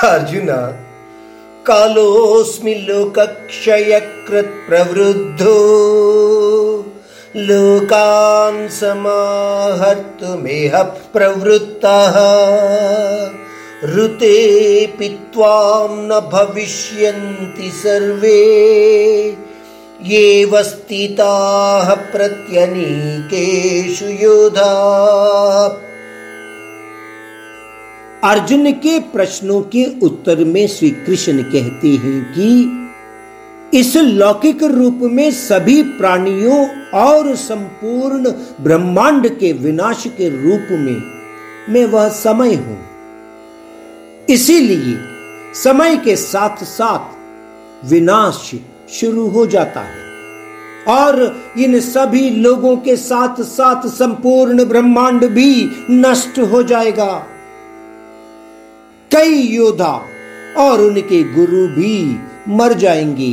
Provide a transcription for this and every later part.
अर्जुन कालोऽस्मि लोकक्षयकृत् प्रवृद्धो लोकान् समाहर्तुमेह प्रवृत्तः ऋते त्वां न भविष्यन्ति सर्वे ये वस्तिताः प्रत्यनीकेषु योधा अर्जुन के प्रश्नों के उत्तर में श्री कृष्ण कहते हैं कि इस लौकिक रूप में सभी प्राणियों और संपूर्ण ब्रह्मांड के विनाश के रूप में मैं वह समय हूँ। इसीलिए समय के साथ साथ विनाश शुरू हो जाता है और इन सभी लोगों के साथ साथ संपूर्ण ब्रह्मांड भी नष्ट हो जाएगा। कई योद्धा और उनके गुरु भी मर जाएँगे।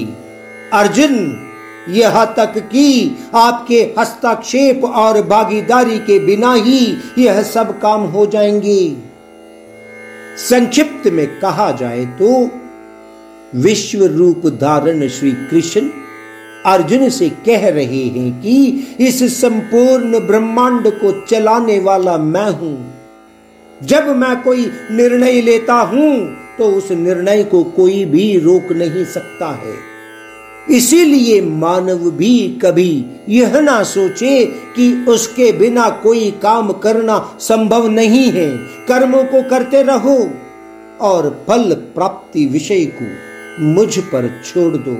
अर्जुन, यह तक कि आपके हस्तक्षेप और भागीदारी के बिना ही यह सब काम हो जाएँगे। संक्षिप्त में कहा जाए तो विश्व रूप धारण श्री कृष्ण अर्जुन से कह रहे हैं कि इस संपूर्ण ब्रह्मांड को चलाने वाला मैं हूँ। जब मैं कोई निर्णय लेता हूँ तो उस निर्णय को कोई भी रोक नहीं सकता है। इसीलिए मानव भी कभी यह ना सोचे कि उसके बिना कोई काम करना संभव नहीं है। कर्मों को करते रहो और फल प्राप्ति विषय को मुझ पर छोड़ दो।